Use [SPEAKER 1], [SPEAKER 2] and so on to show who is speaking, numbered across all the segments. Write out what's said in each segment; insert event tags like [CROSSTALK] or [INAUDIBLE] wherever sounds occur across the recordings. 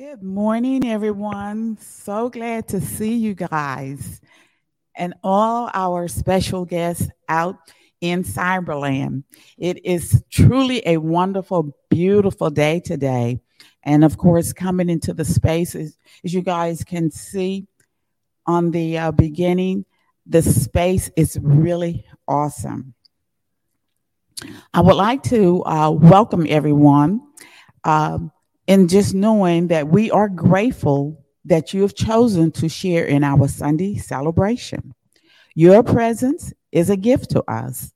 [SPEAKER 1] Good morning, everyone. So glad to see you guys and all our special guests out in Cyberland. It is truly a wonderful, beautiful day today. And of course, coming into the spaces, as you guys can see on the uh, beginning, the space is really awesome. I would like to uh, welcome everyone. Um, and just knowing that we are grateful that you have chosen to share in our Sunday celebration. Your presence is a gift to us.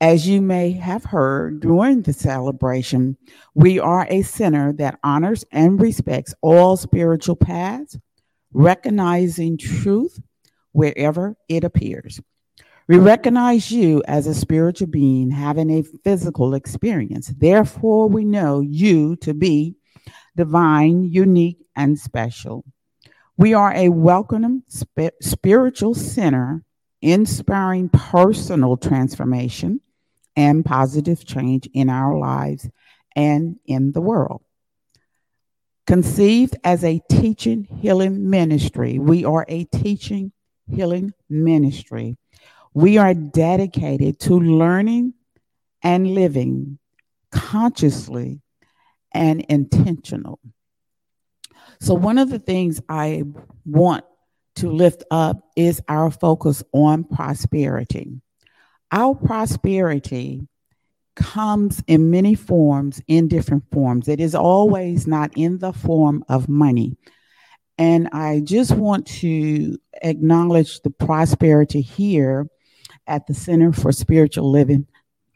[SPEAKER 1] As you may have heard during the celebration, we are a center that honors and respects all spiritual paths, recognizing truth wherever it appears. We recognize you as a spiritual being having a physical experience. Therefore, we know you to be divine, unique, and special. We are a welcoming sp- spiritual center, inspiring personal transformation and positive change in our lives and in the world. Conceived as a teaching healing ministry, we are a teaching healing ministry. We are dedicated to learning and living consciously and intentional. So, one of the things I want to lift up is our focus on prosperity. Our prosperity comes in many forms, in different forms. It is always not in the form of money. And I just want to acknowledge the prosperity here at the Center for Spiritual Living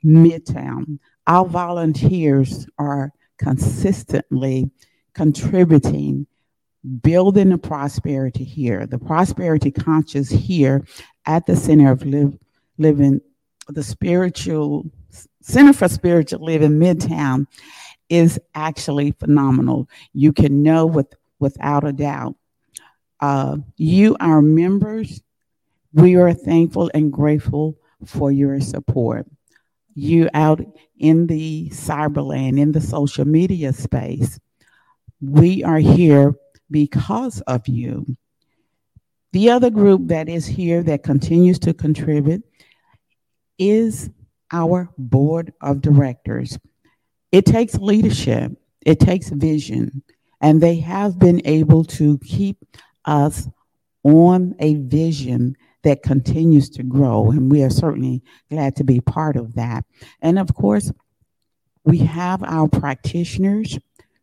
[SPEAKER 1] Midtown. Our volunteers are consistently contributing, building the prosperity here, the prosperity conscious here at the center of living, the spiritual Center for Spiritual Living Midtown is actually phenomenal. You can know with without a doubt. Uh, you, our members, we are thankful and grateful for your support you out in the cyberland, in the social media space. We are here because of you. The other group that is here that continues to contribute is our board of directors. It takes leadership, it takes vision, and they have been able to keep us on a vision that continues to grow. And we are certainly glad to be part of that. And of course, we have our practitioners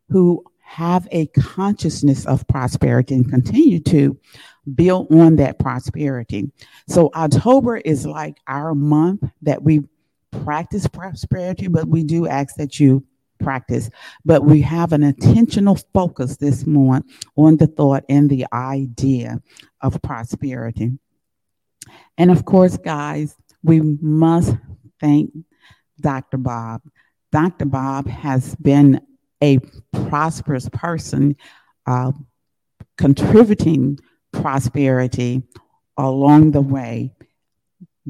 [SPEAKER 1] who have a consciousness of prosperity and continue to build on that prosperity. So October is like our month that we practice prosperity, but we do ask that you practice. But we have an intentional focus this month on the thought and the idea of prosperity. And of course, guys, we must thank Dr. Bob. Dr. Bob has been a prosperous person, uh, contributing prosperity along the way,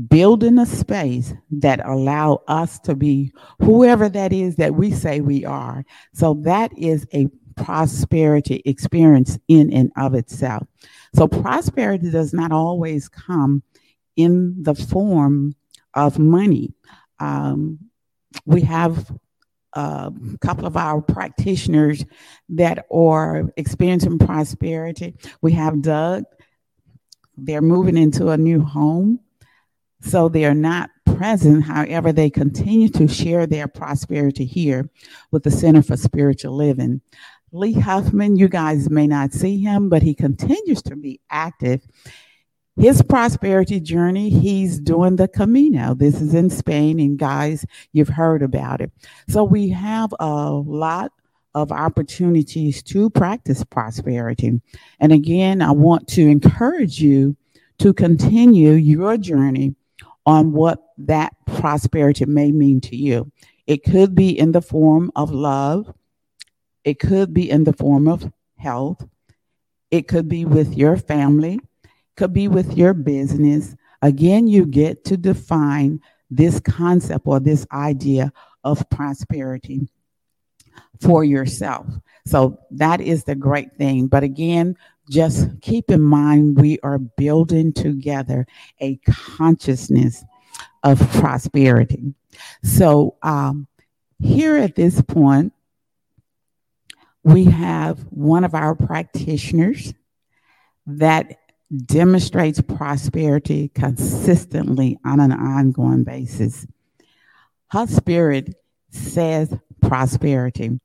[SPEAKER 1] building a space that allow us to be whoever that is that we say we are. So that is a prosperity experience in and of itself. So prosperity does not always come in the form of money. Um, we have a couple of our practitioners that are experiencing prosperity. We have Doug, they're moving into a new home. So they are not present. However, they continue to share their prosperity here with the Center for Spiritual Living. Lee Huffman, you guys may not see him, but he continues to be active his prosperity journey, he's doing the Camino. This is in Spain, and guys, you've heard about it. So we have a lot of opportunities to practice prosperity. And again, I want to encourage you to continue your journey on what that prosperity may mean to you. It could be in the form of love, it could be in the form of health, it could be with your family could be with your business. Again, you get to define this concept or this idea of prosperity. for yourself. So that is the great thing. But again, just keep in mind we are building together a consciousness of prosperity. So um, here at this point, we have one of our practitioners that demonstrates prosperity consistently on an ongoing basis. Her spirit says prosperity.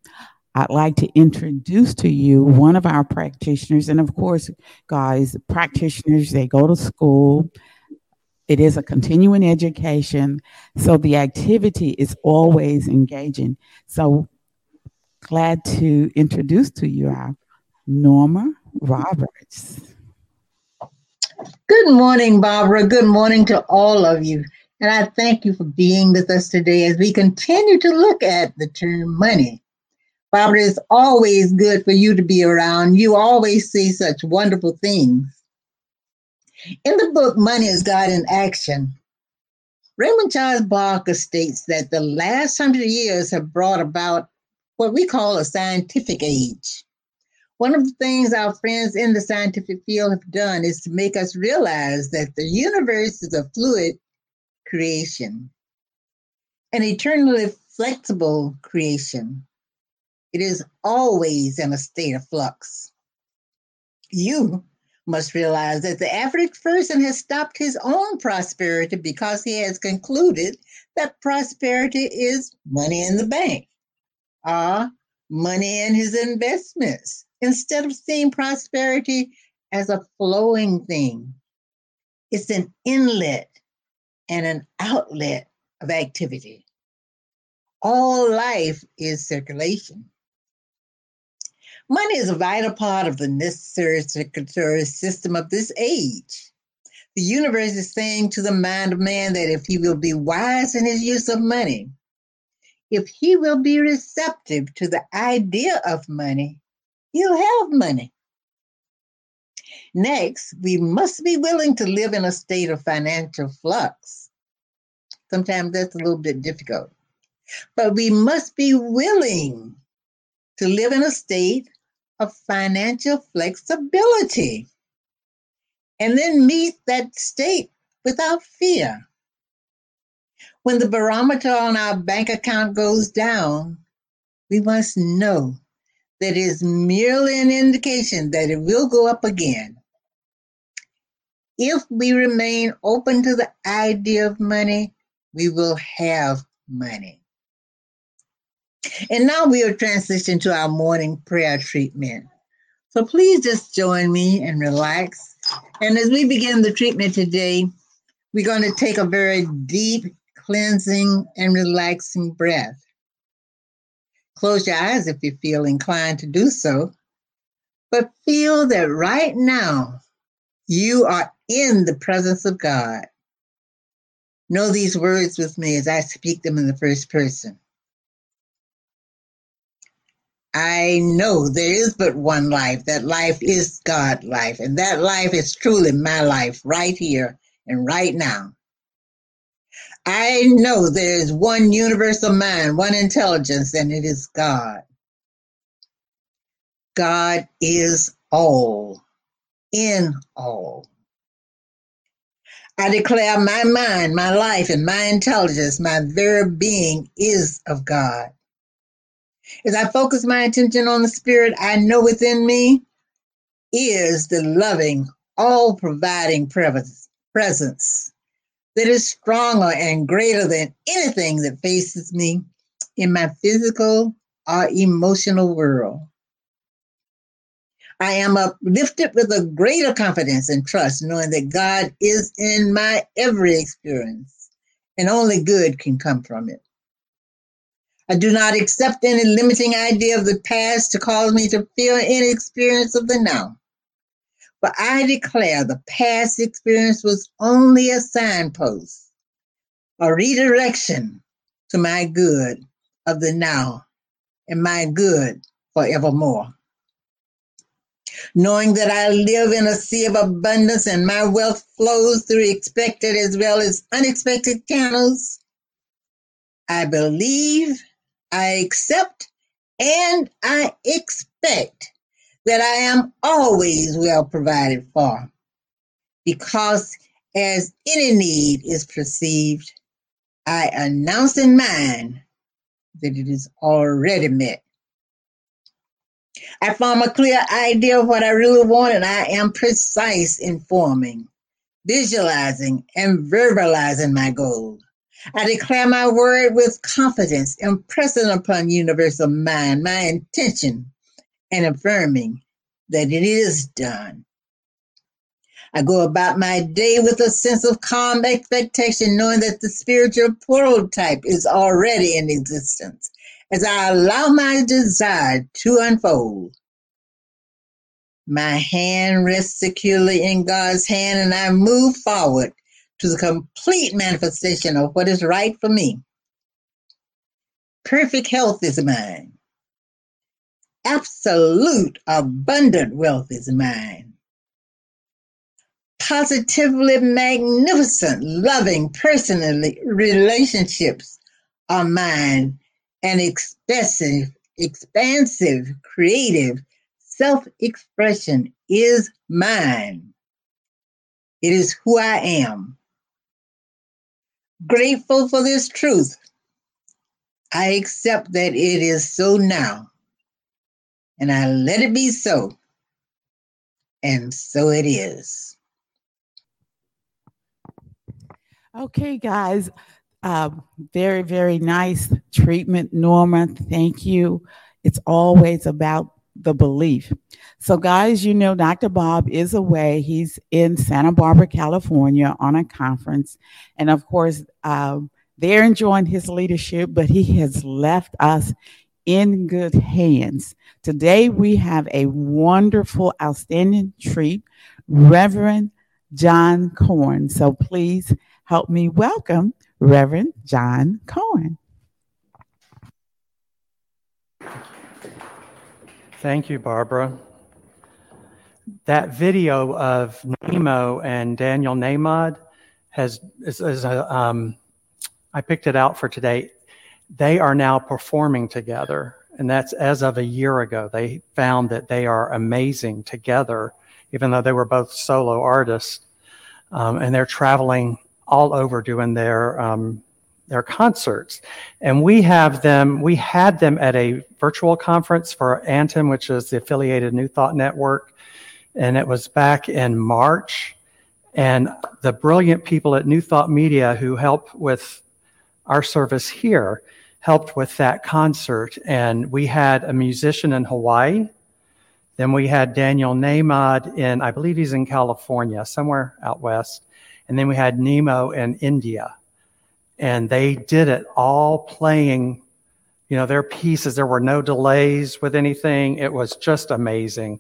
[SPEAKER 1] I'd like to introduce to you one of our practitioners. And of course, guys, practitioners, they go to school. It is a continuing education. So the activity is always engaging. So glad to introduce to you our Norma Roberts.
[SPEAKER 2] Good morning, Barbara. Good morning to all of you. And I thank you for being with us today as we continue to look at the term money Barbara, it's always good for you to be around. You always say such wonderful things. In the book Money is God in Action, Raymond Charles Barker states that the last hundred years have brought about what we call a scientific age. One of the things our friends in the scientific field have done is to make us realize that the universe is a fluid creation, an eternally flexible creation. It is always in a state of flux. You must realize that the average person has stopped his own prosperity because he has concluded that prosperity is money in the bank or money and his investments instead of seeing prosperity as a flowing thing. It's an inlet and an outlet of activity. All life is circulation. Money is a vital part of the necessary circulatory system of this age. The universe is saying to the mind of man that if he will be wise in his use of money, if he will be receptive to the idea of money, he'll have money. Next, we must be willing to live in a state of financial flux. Sometimes that's a little bit difficult, but we must be willing to live in a state of financial flexibility and then meet that state without fear. When the barometer on our bank account goes down, we must know that it is merely an indication that it will go up again. If we remain open to the idea of money, we will have money. And now we are transitioning to our morning prayer treatment. So please just join me and relax. And as we begin the treatment today, we're going to take a very deep, cleansing, and relaxing breath. Close your eyes if you feel inclined to do so, but feel that right now you are in the presence of God. Know these words with me as I speak them in the first person. I know there is but one life. That life is God life. And that life is truly my life right here and right now. I know there is one universal mind, one intelligence, and it is God. God is all, in all. I declare my mind, my life, and my intelligence, my very being is of God. As I focus my attention on the Spirit, I know within me is the loving, all providing presence that is stronger and greater than anything that faces me in my physical or emotional world. I am uplifted with a greater confidence and trust, knowing that God is in my every experience and only good can come from it. I do not accept any limiting idea of the past to cause me to fear any experience of the now. But I declare the past experience was only a signpost, a redirection to my good of the now and my good forevermore. Knowing that I live in a sea of abundance and my wealth flows through expected as well as unexpected channels, I believe I accept and I expect that I am always well provided for because as any need is perceived, I announce in mind that it is already met. I form a clear idea of what I really want, and I am precise in forming, visualizing, and verbalizing my goal. I declare my word with confidence, impressing upon universal mind my intention and affirming that it is done. I go about my day with a sense of calm expectation, knowing that the spiritual prototype is already in existence as I allow my desire to unfold. My hand rests securely in God's hand, and I move forward to the complete manifestation of what is right for me. Perfect health is mine. Absolute abundant wealth is mine. Positively magnificent, loving, personally relationships are mine and expressive, expansive, creative self expression is mine. It is who I am. Grateful for this truth, I accept that it is so now, and I let it be so. And so it is.
[SPEAKER 1] Okay, guys. Uh, very, very nice treatment, Norma. Thank you. It's always about the belief. So, guys, you know, Dr. Bob is away. He's in Santa Barbara, California on a conference. And of course, um, they're enjoying his leadership, but he has left us in good hands. Today, we have a wonderful, outstanding treat, Reverend John Cohen. So, please help me welcome Reverend John Cohen.
[SPEAKER 3] Thank you, Barbara. That video of Nimo and Daniel Nahmod has is, is a, um, I picked it out for today. They are now performing together, and that's as of a year ago. They found that they are amazing together, even though they were both solo artists, um, and they're traveling all over doing their um, their concerts. And we have them, we had them at a virtual conference for Antim, which is the affiliated New Thought Network. And it was back in March. And the brilliant people at New Thought Media who help with our service here helped with that concert. And we had a musician in Hawaii. Then we had Daniel Nahmod in, I believe he's in California, somewhere out west. And then we had Nimo in India and they did it all playing you know their pieces there were no delays with anything it was just amazing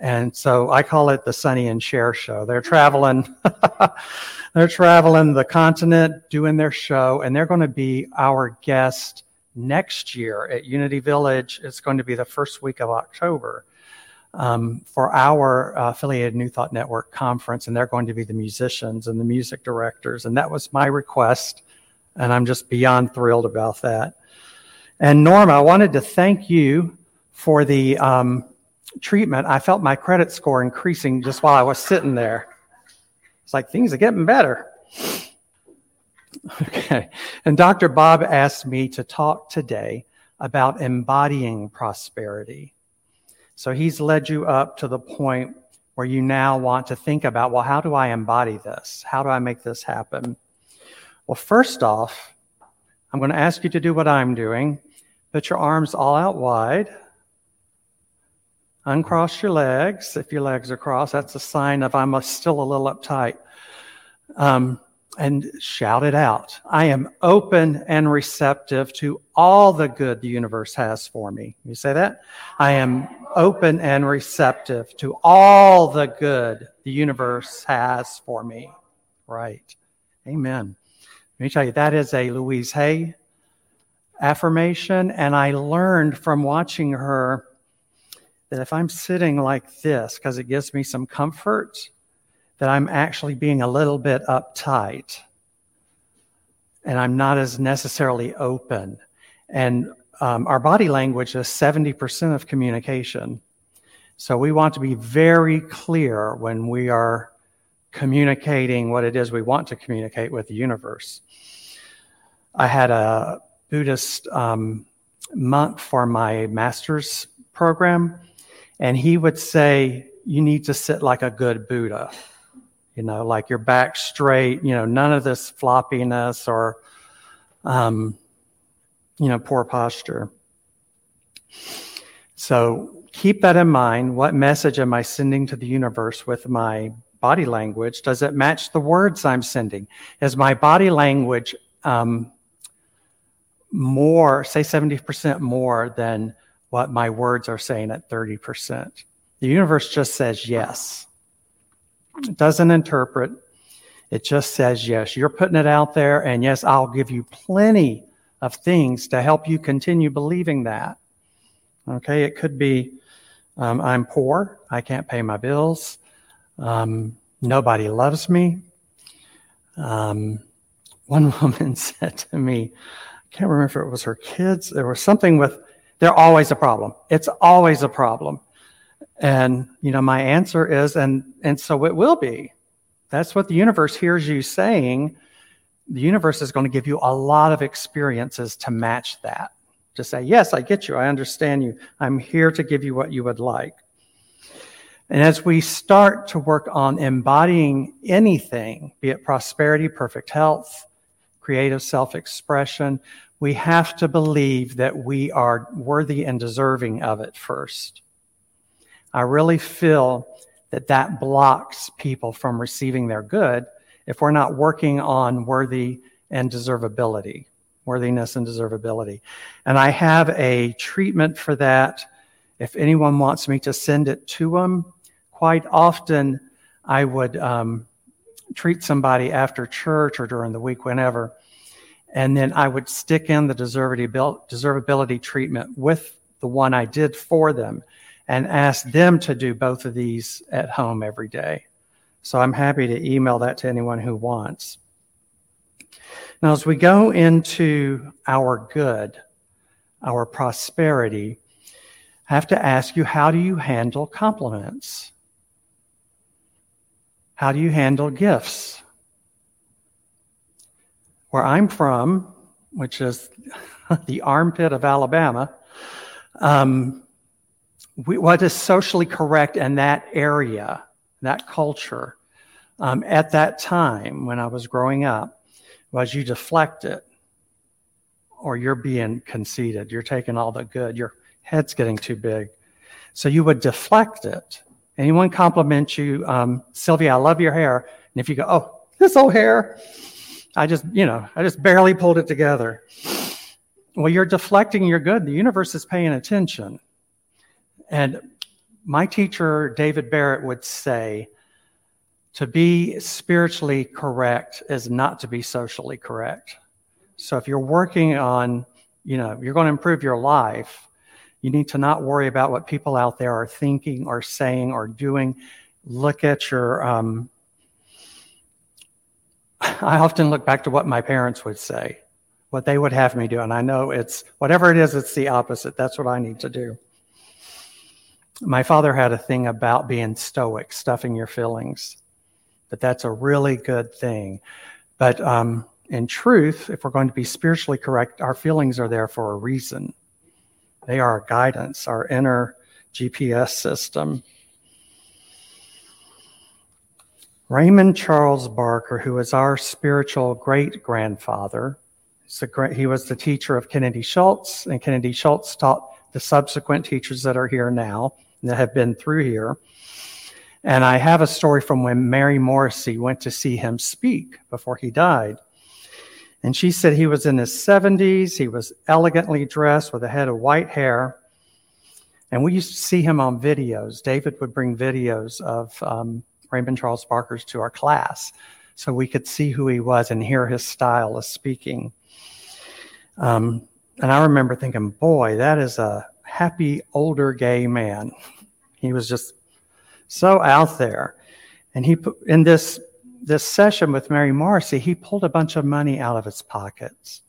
[SPEAKER 3] and so i call it the sonny and cher show they're traveling [LAUGHS] they're traveling the continent doing their show and they're going to be our guest next year at unity village it's going to be the first week of october um, for our uh, affiliated New Thought Network conference, and they're going to be the musicians and the music directors. And that was my request and I'm just beyond thrilled about that. And Norma, I wanted to thank you for the um, treatment. I felt my credit score increasing just while I was sitting there. It's like things are getting better. [LAUGHS] Okay. And Dr. Bob asked me to talk today about embodying prosperity. So he's led you up to the point where you now want to think about well, how do I embody this? How do I make this happen? Well, first off, I'm going to ask you to do what I'm doing. Put your arms all out wide. Uncross your legs. If your legs are crossed, that's a sign of I'm still a little uptight. Um, and shout it out. I am open and receptive to all the good the universe has for me. You say that? I am open and receptive to all the good the universe has for me. Right. Amen. Let me tell you, that is a Louise Hay affirmation. And I learned from watching her that if I'm sitting like this, because it gives me some comfort, that I'm actually being a little bit uptight and I'm not as necessarily open. And um, our body language is 70% of communication. So we want to be very clear when we are communicating what it is we want to communicate with the universe. I had a Buddhist um, monk for my master's program, and he would say, You need to sit like a good Buddha, you know, like your back straight, you know, none of this floppiness or, um, you know, poor posture. So keep that in mind. What message am I sending to the universe with my body language? Does it match the words I'm sending? Is my body language um, more, say 70% more than what my words are saying at 30%? The universe just says yes. It doesn't interpret. It just says yes. You're putting it out there, and yes, I'll give you plenty of things to help you continue believing that. Okay, it could be um, I'm poor, I can't pay my bills, um, nobody loves me. Um, one [LAUGHS] woman [LAUGHS] said to me, I can't remember if it was her kids, there was something with, they're always a problem. It's always a problem. And, you know, my answer is, and, and so it will be. That's what the universe hears you saying. The universe is going to give you a lot of experiences to match that. To say, yes, I get you. I understand you. I'm here to give you what you would like. And as we start to work on embodying anything, be it prosperity, perfect health, creative self expression, we have to believe that we are worthy and deserving of it first. I really feel that that blocks people from receiving their good if we're not working on worthy and deservability, worthiness and deservability. And I have a treatment for that. If anyone wants me to send it to them, quite often I would um, treat somebody after church or during the week, whenever, and then I would stick in the deservability treatment with the one I did for them and ask them to do both of these at home every day. So I'm happy to email that to anyone who wants. Now, as we go into our good, our prosperity, I have to ask you how do you handle compliments? How do you handle gifts? Where I'm from, which is [LAUGHS] the armpit of Alabama, um, we, what is socially correct in that area, that culture, um, at that time when I was growing up, was you deflect it or you're being conceited. You're taking all the good. Your head's getting too big. So you would deflect it. Anyone compliment you, um, Sylvia, I love your hair. And if you go, oh, this old hair, I just, you know, I just barely pulled it together. Well, you're deflecting your good. The universe is paying attention. And my teacher, David Barrett, would say to be spiritually correct is not to be socially correct. So if you're working on, you know, you're going to improve your life, you need to not worry about what people out there are thinking or saying or doing. Look at your, um, I often look back to what my parents would say, what they would have me do. And I know it's whatever it is, it's the opposite. That's what I need to do my father had a thing about being stoic, stuffing your feelings, but that's a really good thing. But um, in truth, if we're going to be spiritually correct, our feelings are there for a reason. They are our guidance, our inner GPS system. Raymond Charles Barker, who is our spiritual great grandfather, he was the teacher of Kennedy Shultz, and Kennedy Shultz taught the subsequent teachers that are here now that have been through here. And I have a story from when Mary Morrissey went to see him speak before he died. And she said he was in his 70s. He was elegantly dressed with a head of white hair. And we used to see him on videos. David would bring videos of um, Raymond Charles Barker's to our class so we could see who he was and hear his style of speaking. Um, and I remember thinking, boy, that is a happy older gay man. He was just so out there. And he put in this this session with Mary Morrissey, he pulled a bunch of money out of his pockets.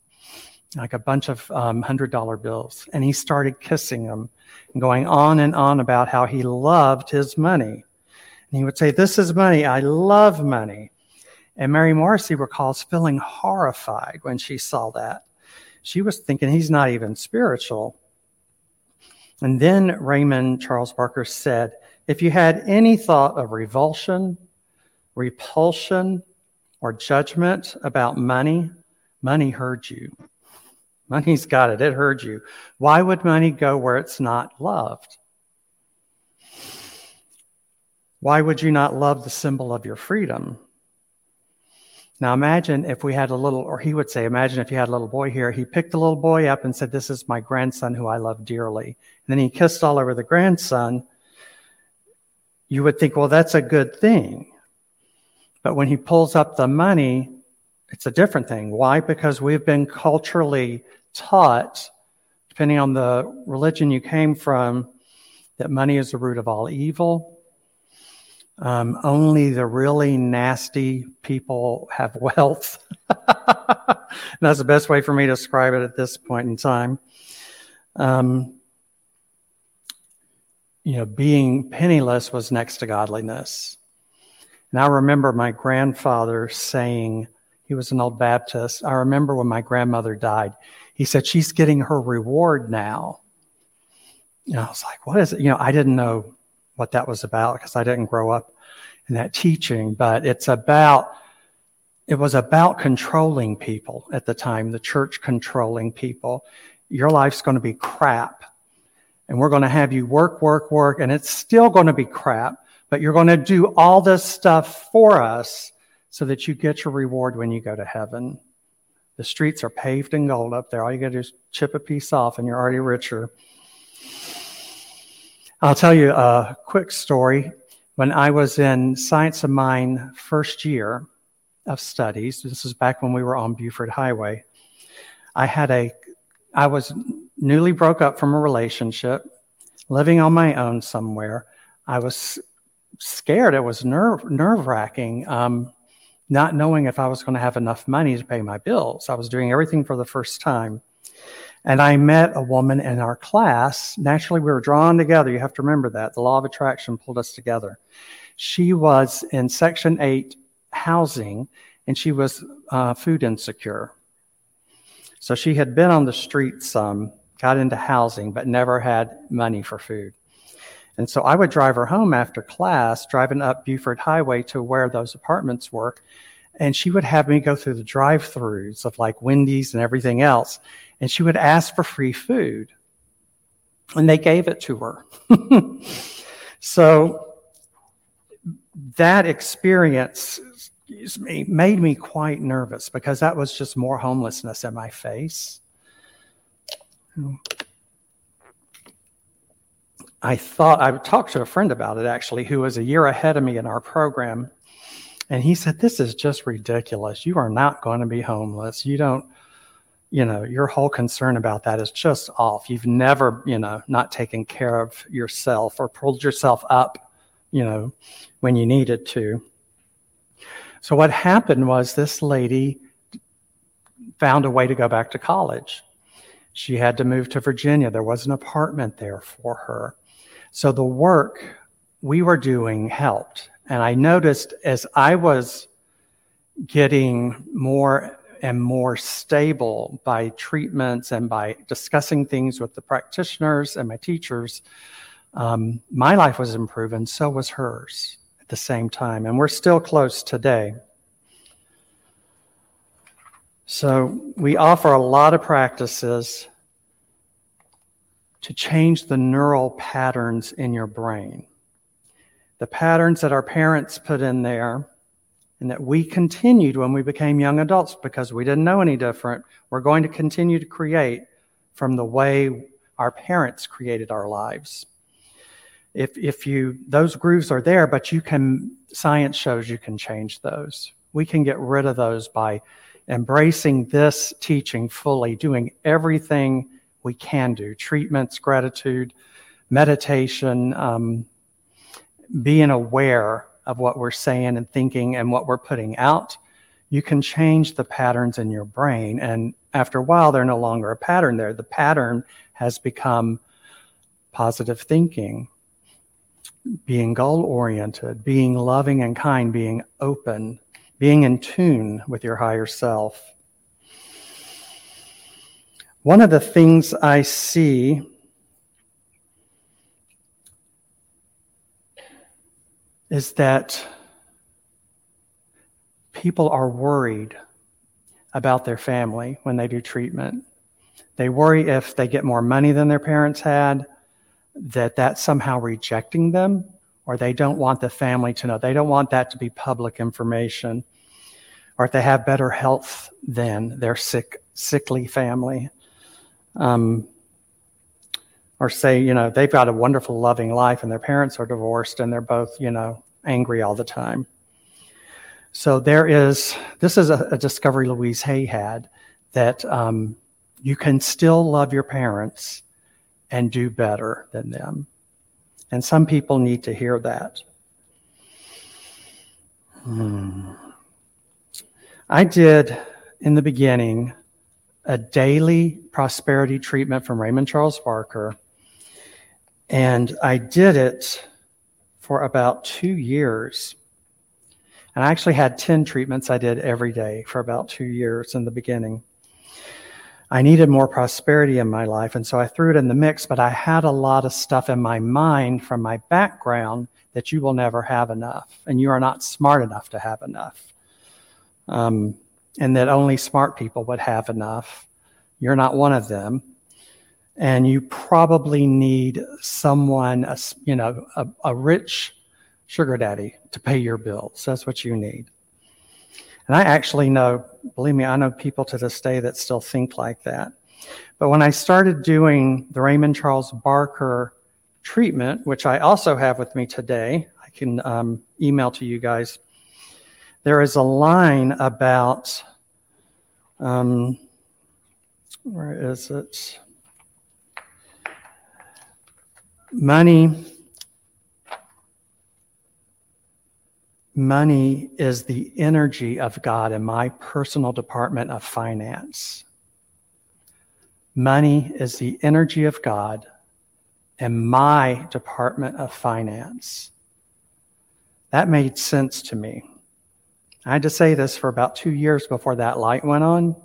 [SPEAKER 3] like a bunch of um, $100 bills. And he started kissing them and going on and on about how he loved his money. And he would say, This is money. I love money. And Mary Morrissey recalls feeling horrified when she saw that. She was thinking he's not even spiritual. And then Raymond Charles Barker said, If you had any thought of revulsion, repulsion, or judgment about money, money heard you. Money's got it, it heard you. Why would money go where it's not loved? Why would you not love the symbol of your freedom? Now imagine if we had a little, or he would say, imagine if you had a little boy here. He picked the little boy up and said, This is my grandson who I love dearly. And then he kissed all over the grandson. You would think, well, that's a good thing. But when he pulls up the money, it's a different thing. Why? Because we've been culturally taught, depending on the religion you came from, that money is the root of all evil. Um, only the really nasty people have [LAUGHS] wealth. that's the best way for me to describe it at this point in time. Um, you know, being penniless was next to godliness. And I remember my grandfather saying, he was an old Baptist. I remember when my grandmother died, he said, She's getting her reward now. And I was like, What is it? You know, I didn't know what that was about because I didn't grow up in that teaching, but it's about, it was about controlling people at the time, the church controlling people. Your life's going to be crap. And we're going to have you work, work, work, and it's still going to be crap but you're going to do all this stuff for us so that you get your reward when you go to heaven. The streets are paved in gold up there. All you got to do is chip a piece off and you're already richer. I'll tell you a quick story. When I was in Science of Mind first year of studies, this is back when we were on Buford Highway, I had a, I was newly broke up from a relationship, living on my own somewhere. I was scared. It was nerve nerve wracking, um, not knowing if I was going to have enough money to pay my bills. I was doing everything for the first time. And I met a woman in our class. Naturally, we were drawn together. You have to remember that. The law of attraction pulled us together. She was in Section 8 housing, and she was uh, food insecure. So she had been on the street some, got into housing, but never had money for food. And so I would drive her home after class, driving up Buford Highway to where those apartments were. And she would have me go through the drive throughs of like Wendy's and everything else. And she would ask for free food. And they gave it to her. [LAUGHS] so that experience excuse me, made me quite nervous because that was just more homelessness in my face. I thought I talked to a friend about it actually, who was a year ahead of me in our program. And he said, This is just ridiculous. You are not going to be homeless. You don't, you know, your whole concern about that is just off. You've never, you know, not taken care of yourself or pulled yourself up, you know, when you needed to. So what happened was this lady found a way to go back to college. She had to move to Virginia. There was an apartment there for her. So the work we were doing helped. And I noticed as I was getting more and more stable by treatments and by discussing things with the practitioners and my teachers, um, my life was improving, so was hers at the same time. And we're still close today. So we offer a lot of practices to change the neural patterns in your brain. The patterns that our parents put in there and that we continued when we became young adults because we didn't know any different, we're going to continue to create from the way our parents created our lives. If, if you, those grooves are there, but you can, science shows you can change those. We can get rid of those by embracing this teaching fully, doing everything we can do treatments, gratitude, meditation, um, being aware of what we're saying and thinking and what we're putting out. you can change the patterns in your brain. And after a while, they're no longer a pattern there. The pattern has become positive thinking, being goal oriented, being loving and kind, being open, being in tune with your higher self. One of the things I see is that people are worried about their family when they do treatment. They worry if they get more money than their parents had, that that's somehow rejecting them, or they don't want the family to know. They don't want that to be public information. Or if they have better health than their sick, sickly family. Um, or say, you know, they've got a wonderful, loving life and their parents are divorced and they're both, you know, angry all the time. So there is, this is a, a discovery Louise Hay had that um, you can still love your parents and do better than them. And some people need to hear that. Hmm. I did in the beginning a daily prosperity treatment from Raymond Charles Barker, and I did it for about two years. And I actually had 10 treatments I did every day for about two years in the beginning. I needed more prosperity in my life, and so I threw it in the mix, but I had a lot of stuff in my mind from my background that you will never have enough, and you are not smart enough to have enough. Um, and that only smart people would have enough. You're not one of them and you probably need someone, you know, a, a rich sugar daddy to pay your bills. That's what you need. And I actually know, believe me, I know people to this day that still think like that. But when I started doing the Raymond Charles Barker treatment, which I also have with me today, I can um, email to you guys. There is a line about, um, where is it? Money money is the energy of God in my personal department of finance. Money is the energy of God in my department of finance. That made sense to me. I had to say this for about two years before that light went on,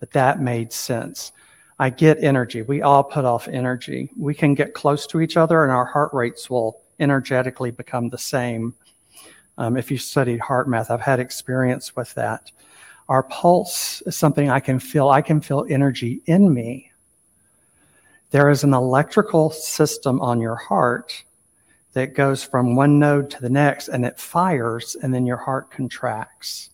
[SPEAKER 3] but that made sense. I get energy. We all put off energy. We can get close to each other and our heart rates will energetically become the same. Um, if you studied HeartMath, I've had experience with that. Our pulse is something I can feel. I can feel energy in me. There is an electrical system on your heart that goes from one node to the next and it fires, and then your heart contracts.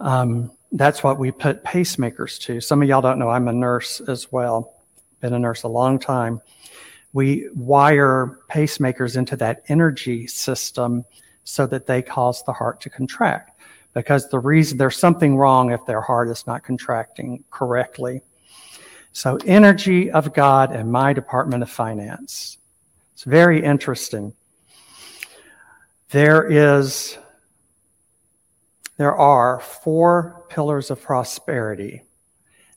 [SPEAKER 3] Um, that's what we put pacemakers to. Some of y'all don't know I'm a nurse as well, been a nurse a long time. We wire pacemakers into that energy system so that they cause the heart to contract. Because the reason there's something wrong if their heart is not contracting correctly. So, energy of God and my Department of Finance. It's very interesting. There is there are four pillars of prosperity,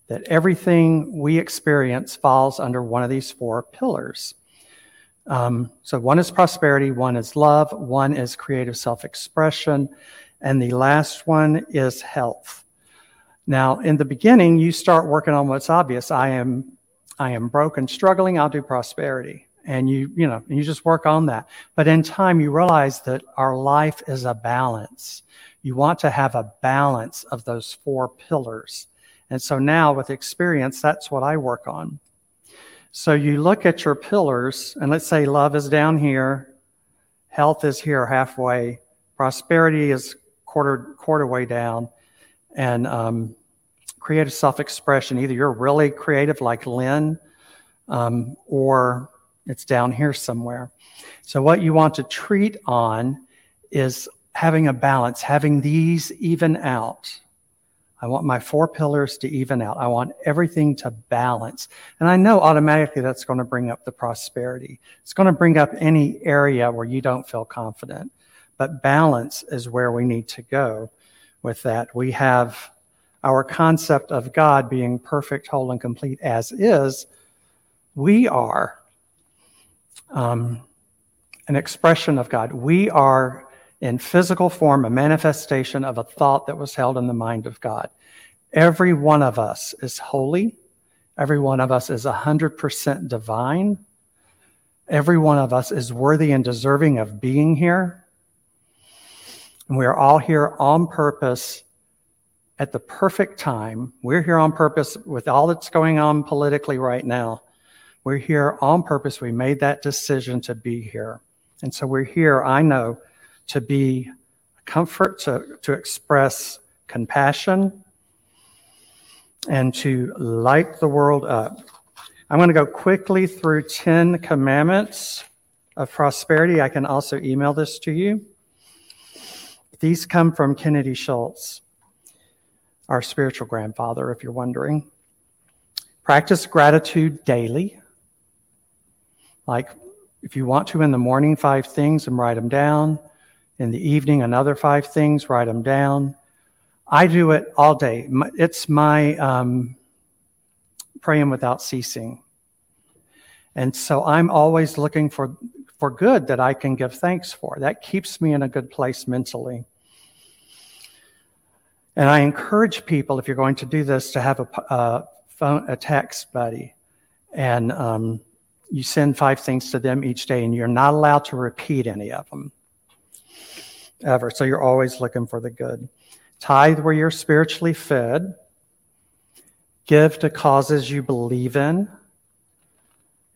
[SPEAKER 3] that everything we experience falls under one of these four pillars. Um, so, one is prosperity, one is love, one is creative self expression, and the last one is health. Now, in the beginning, you start working on what's obvious. I am, I am broken, struggling. I'll do prosperity, and you, you know, you just work on that. But in time, you realize that our life is a balance. You want to have a balance of those four pillars. And so now with experience, that's what I work on. So you look at your pillars, and let's say love is down here, health is here halfway, prosperity is quarter quarter way down, and um, creative self-expression. Either you're really creative like Lynn, um, or it's down here somewhere. So what you want to treat on is having a balance, having these even out. I want my four pillars to even out. I want everything to balance. And I know automatically that's going to bring up the prosperity. It's going to bring up any area where you don't feel confident. But balance is where we need to go with that. We have our concept of God being perfect, whole, and complete as is. We are um, an expression of God. We are in physical form a manifestation of a thought that was held in the mind of God. Every one of us is holy. Every one of us is 100% divine. Every one of us is worthy and deserving of being here. And we are all here on purpose at the perfect time. We're here on purpose with all that's going on politically right now. We're here on purpose. We made that decision to be here. And so we're here, I know, to be comfort, to, to express compassion, and to light the world up. I'm going to go quickly through 10 commandments of prosperity. I can also email this to you. These come from Kennedy Shultz, our spiritual grandfather, if you're wondering. Practice gratitude daily. Like if you want to in the morning, five things and write them down. In the evening, another five things, write them down. I do it all day. It's my um, praying without ceasing. And so I'm always looking for, for good that I can give thanks for. That keeps me in a good place mentally. And I encourage people, if you're going to do this, to have a, a phone, a text buddy. And um, you send five things to them each day, and you're not allowed to repeat any of them ever. So you're always looking for the good. Tithe where you're spiritually fed. Give to causes you believe in.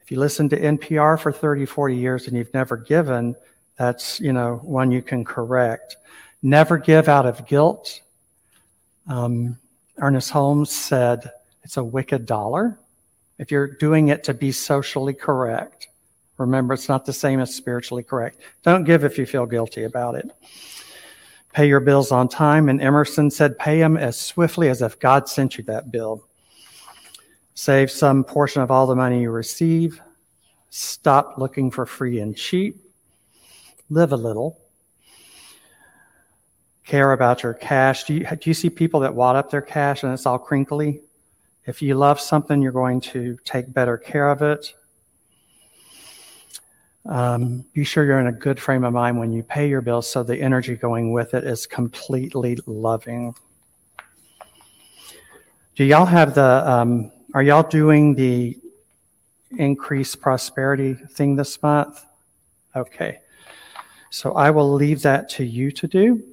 [SPEAKER 3] If you listen to NPR for 30, 40 years and you've never given, that's, you know, one you can correct. Never give out of guilt. Um, Ernest Holmes said, it's a wicked dollar if you're doing it to be socially correct. Remember, it's not the same as spiritually correct. Don't give if you feel guilty about it. Pay your bills on time. And Emerson said, pay them as swiftly as if God sent you that bill. Save some portion of all the money you receive. Stop looking for free and cheap. Live a little. Care about your cash. Do you, do you see people that wad up their cash and it's all crinkly? If you love something, you're going to take better care of it. Um, be sure you're in a good frame of mind when you pay your bills so the energy going with it is completely loving. Do y'all have the, um, are y'all doing the increased prosperity thing this month? Okay. So I will leave that to you to do.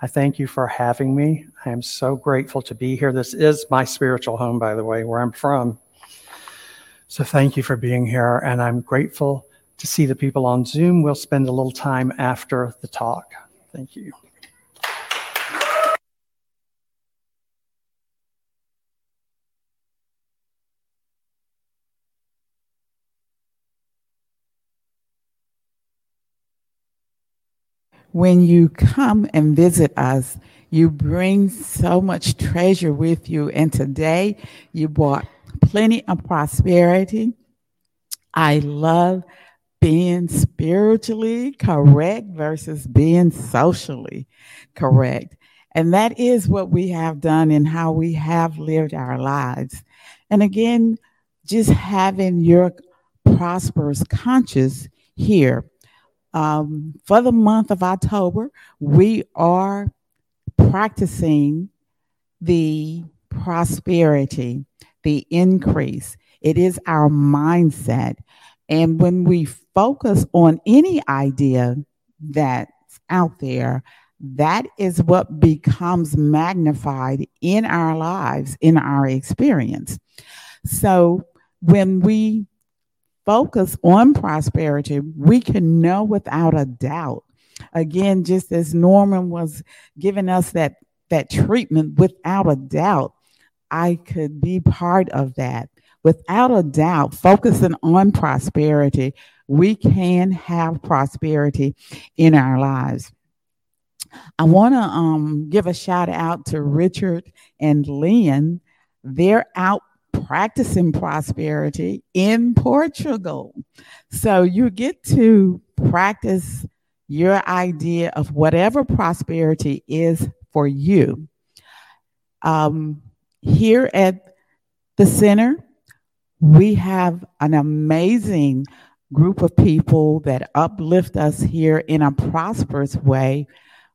[SPEAKER 3] I thank you for having me. I am so grateful to be here. This is my spiritual home, by the way, where I'm from. So thank you for being here. And I'm grateful to see the people on Zoom. We'll spend a little time after the talk. Thank you.
[SPEAKER 1] when you come and visit us, you bring so much treasure with you. And today you brought plenty of prosperity. I love being spiritually correct versus being socially correct. And that is what we have done and how we have lived our lives. And again, just having your prosperous conscience here um, for the month of October, we are practicing the prosperity, the increase. It is our mindset. And when we focus on any idea that's out there, that is what becomes magnified in our lives, in our experience. So when we focus on prosperity, we can know without a doubt. Again, just as Norman was giving us that, that treatment, without a doubt, I could be part of that. Without a doubt, focusing on prosperity, we can have prosperity in our lives. I want to um, give a shout out to Richard and Lynn. They're out practicing prosperity in Portugal. So you get to practice your idea of whatever prosperity is for you. Um, here at the center, we have an amazing group of people that uplift us here in a prosperous way.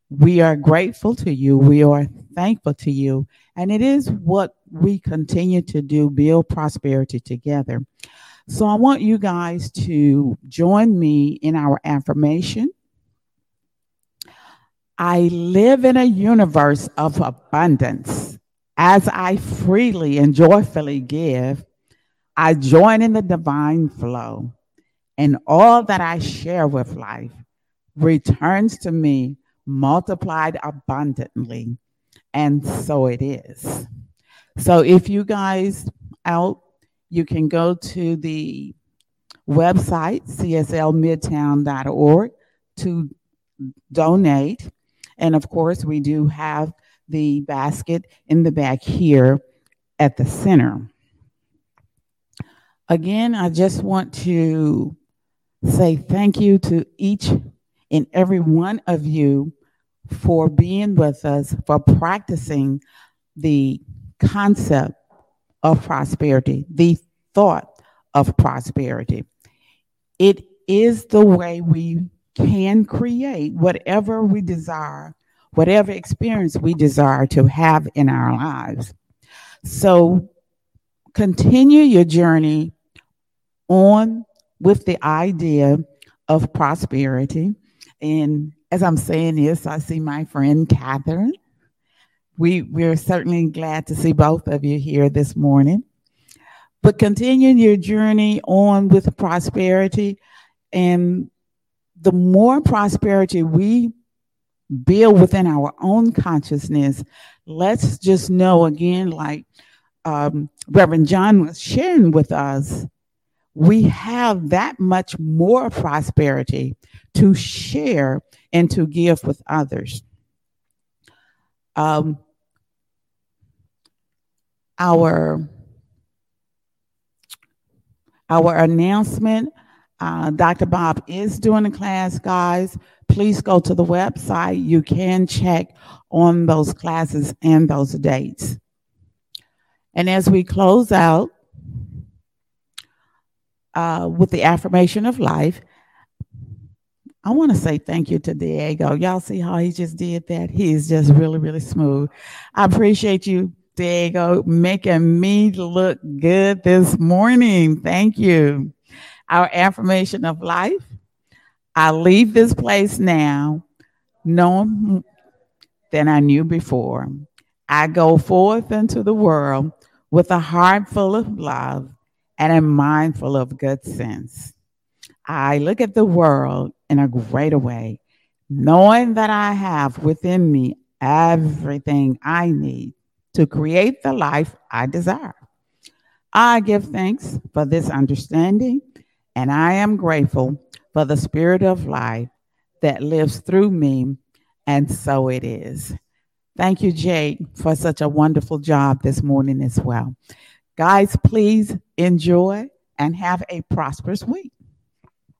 [SPEAKER 1] We are grateful to you. We are thankful to you. And it is what we continue to do build prosperity together. So I want you guys to join me in our affirmation. I live in a universe of abundance. As I freely and joyfully give, I join in the divine flow, and all that I share with life returns to me multiplied abundantly. And so it is. So if you guys out, you can go to the website, cslmidtown.org, to donate. And of course, we do have the basket in the back here at the center. Again, I just want to say thank you to each and every one of you for being with us, for practicing the concept of prosperity, the thought of prosperity. It is the way we can create whatever we desire, whatever experience we desire to have in our lives. So continue your journey on with the idea of prosperity. And as I'm saying this, I see my friend Catherine. We, we're certainly glad to see both of you here this morning. But continuing your journey on with prosperity, and the more prosperity we build within our own consciousness, let's just know again, like um, Reverend John was sharing with us, we have that much more prosperity to share and to give with others. Um, our our announcement. Uh, Dr. Bob is doing a class, guys. Please go to the website. You can check on those classes and those dates. And as we close out uh, with the affirmation of life, I want to say thank you to Diego. Y'all see how he just did that? He's just really, really smooth. I appreciate you, Diego, making me look good this morning. Thank you. Our affirmation of life. I leave this place now, knowing than I knew before. I go forth into the world with a heart full of love and a mind full of good sense. I look at the world in a greater way, knowing that I have within me everything I need to create the life I desire. I give thanks for this understanding, and I am grateful for the spirit of life that lives through me, and so it is. Thank you, Jake, for such a wonderful job this morning as well. Guys, please enjoy and have a prosperous week.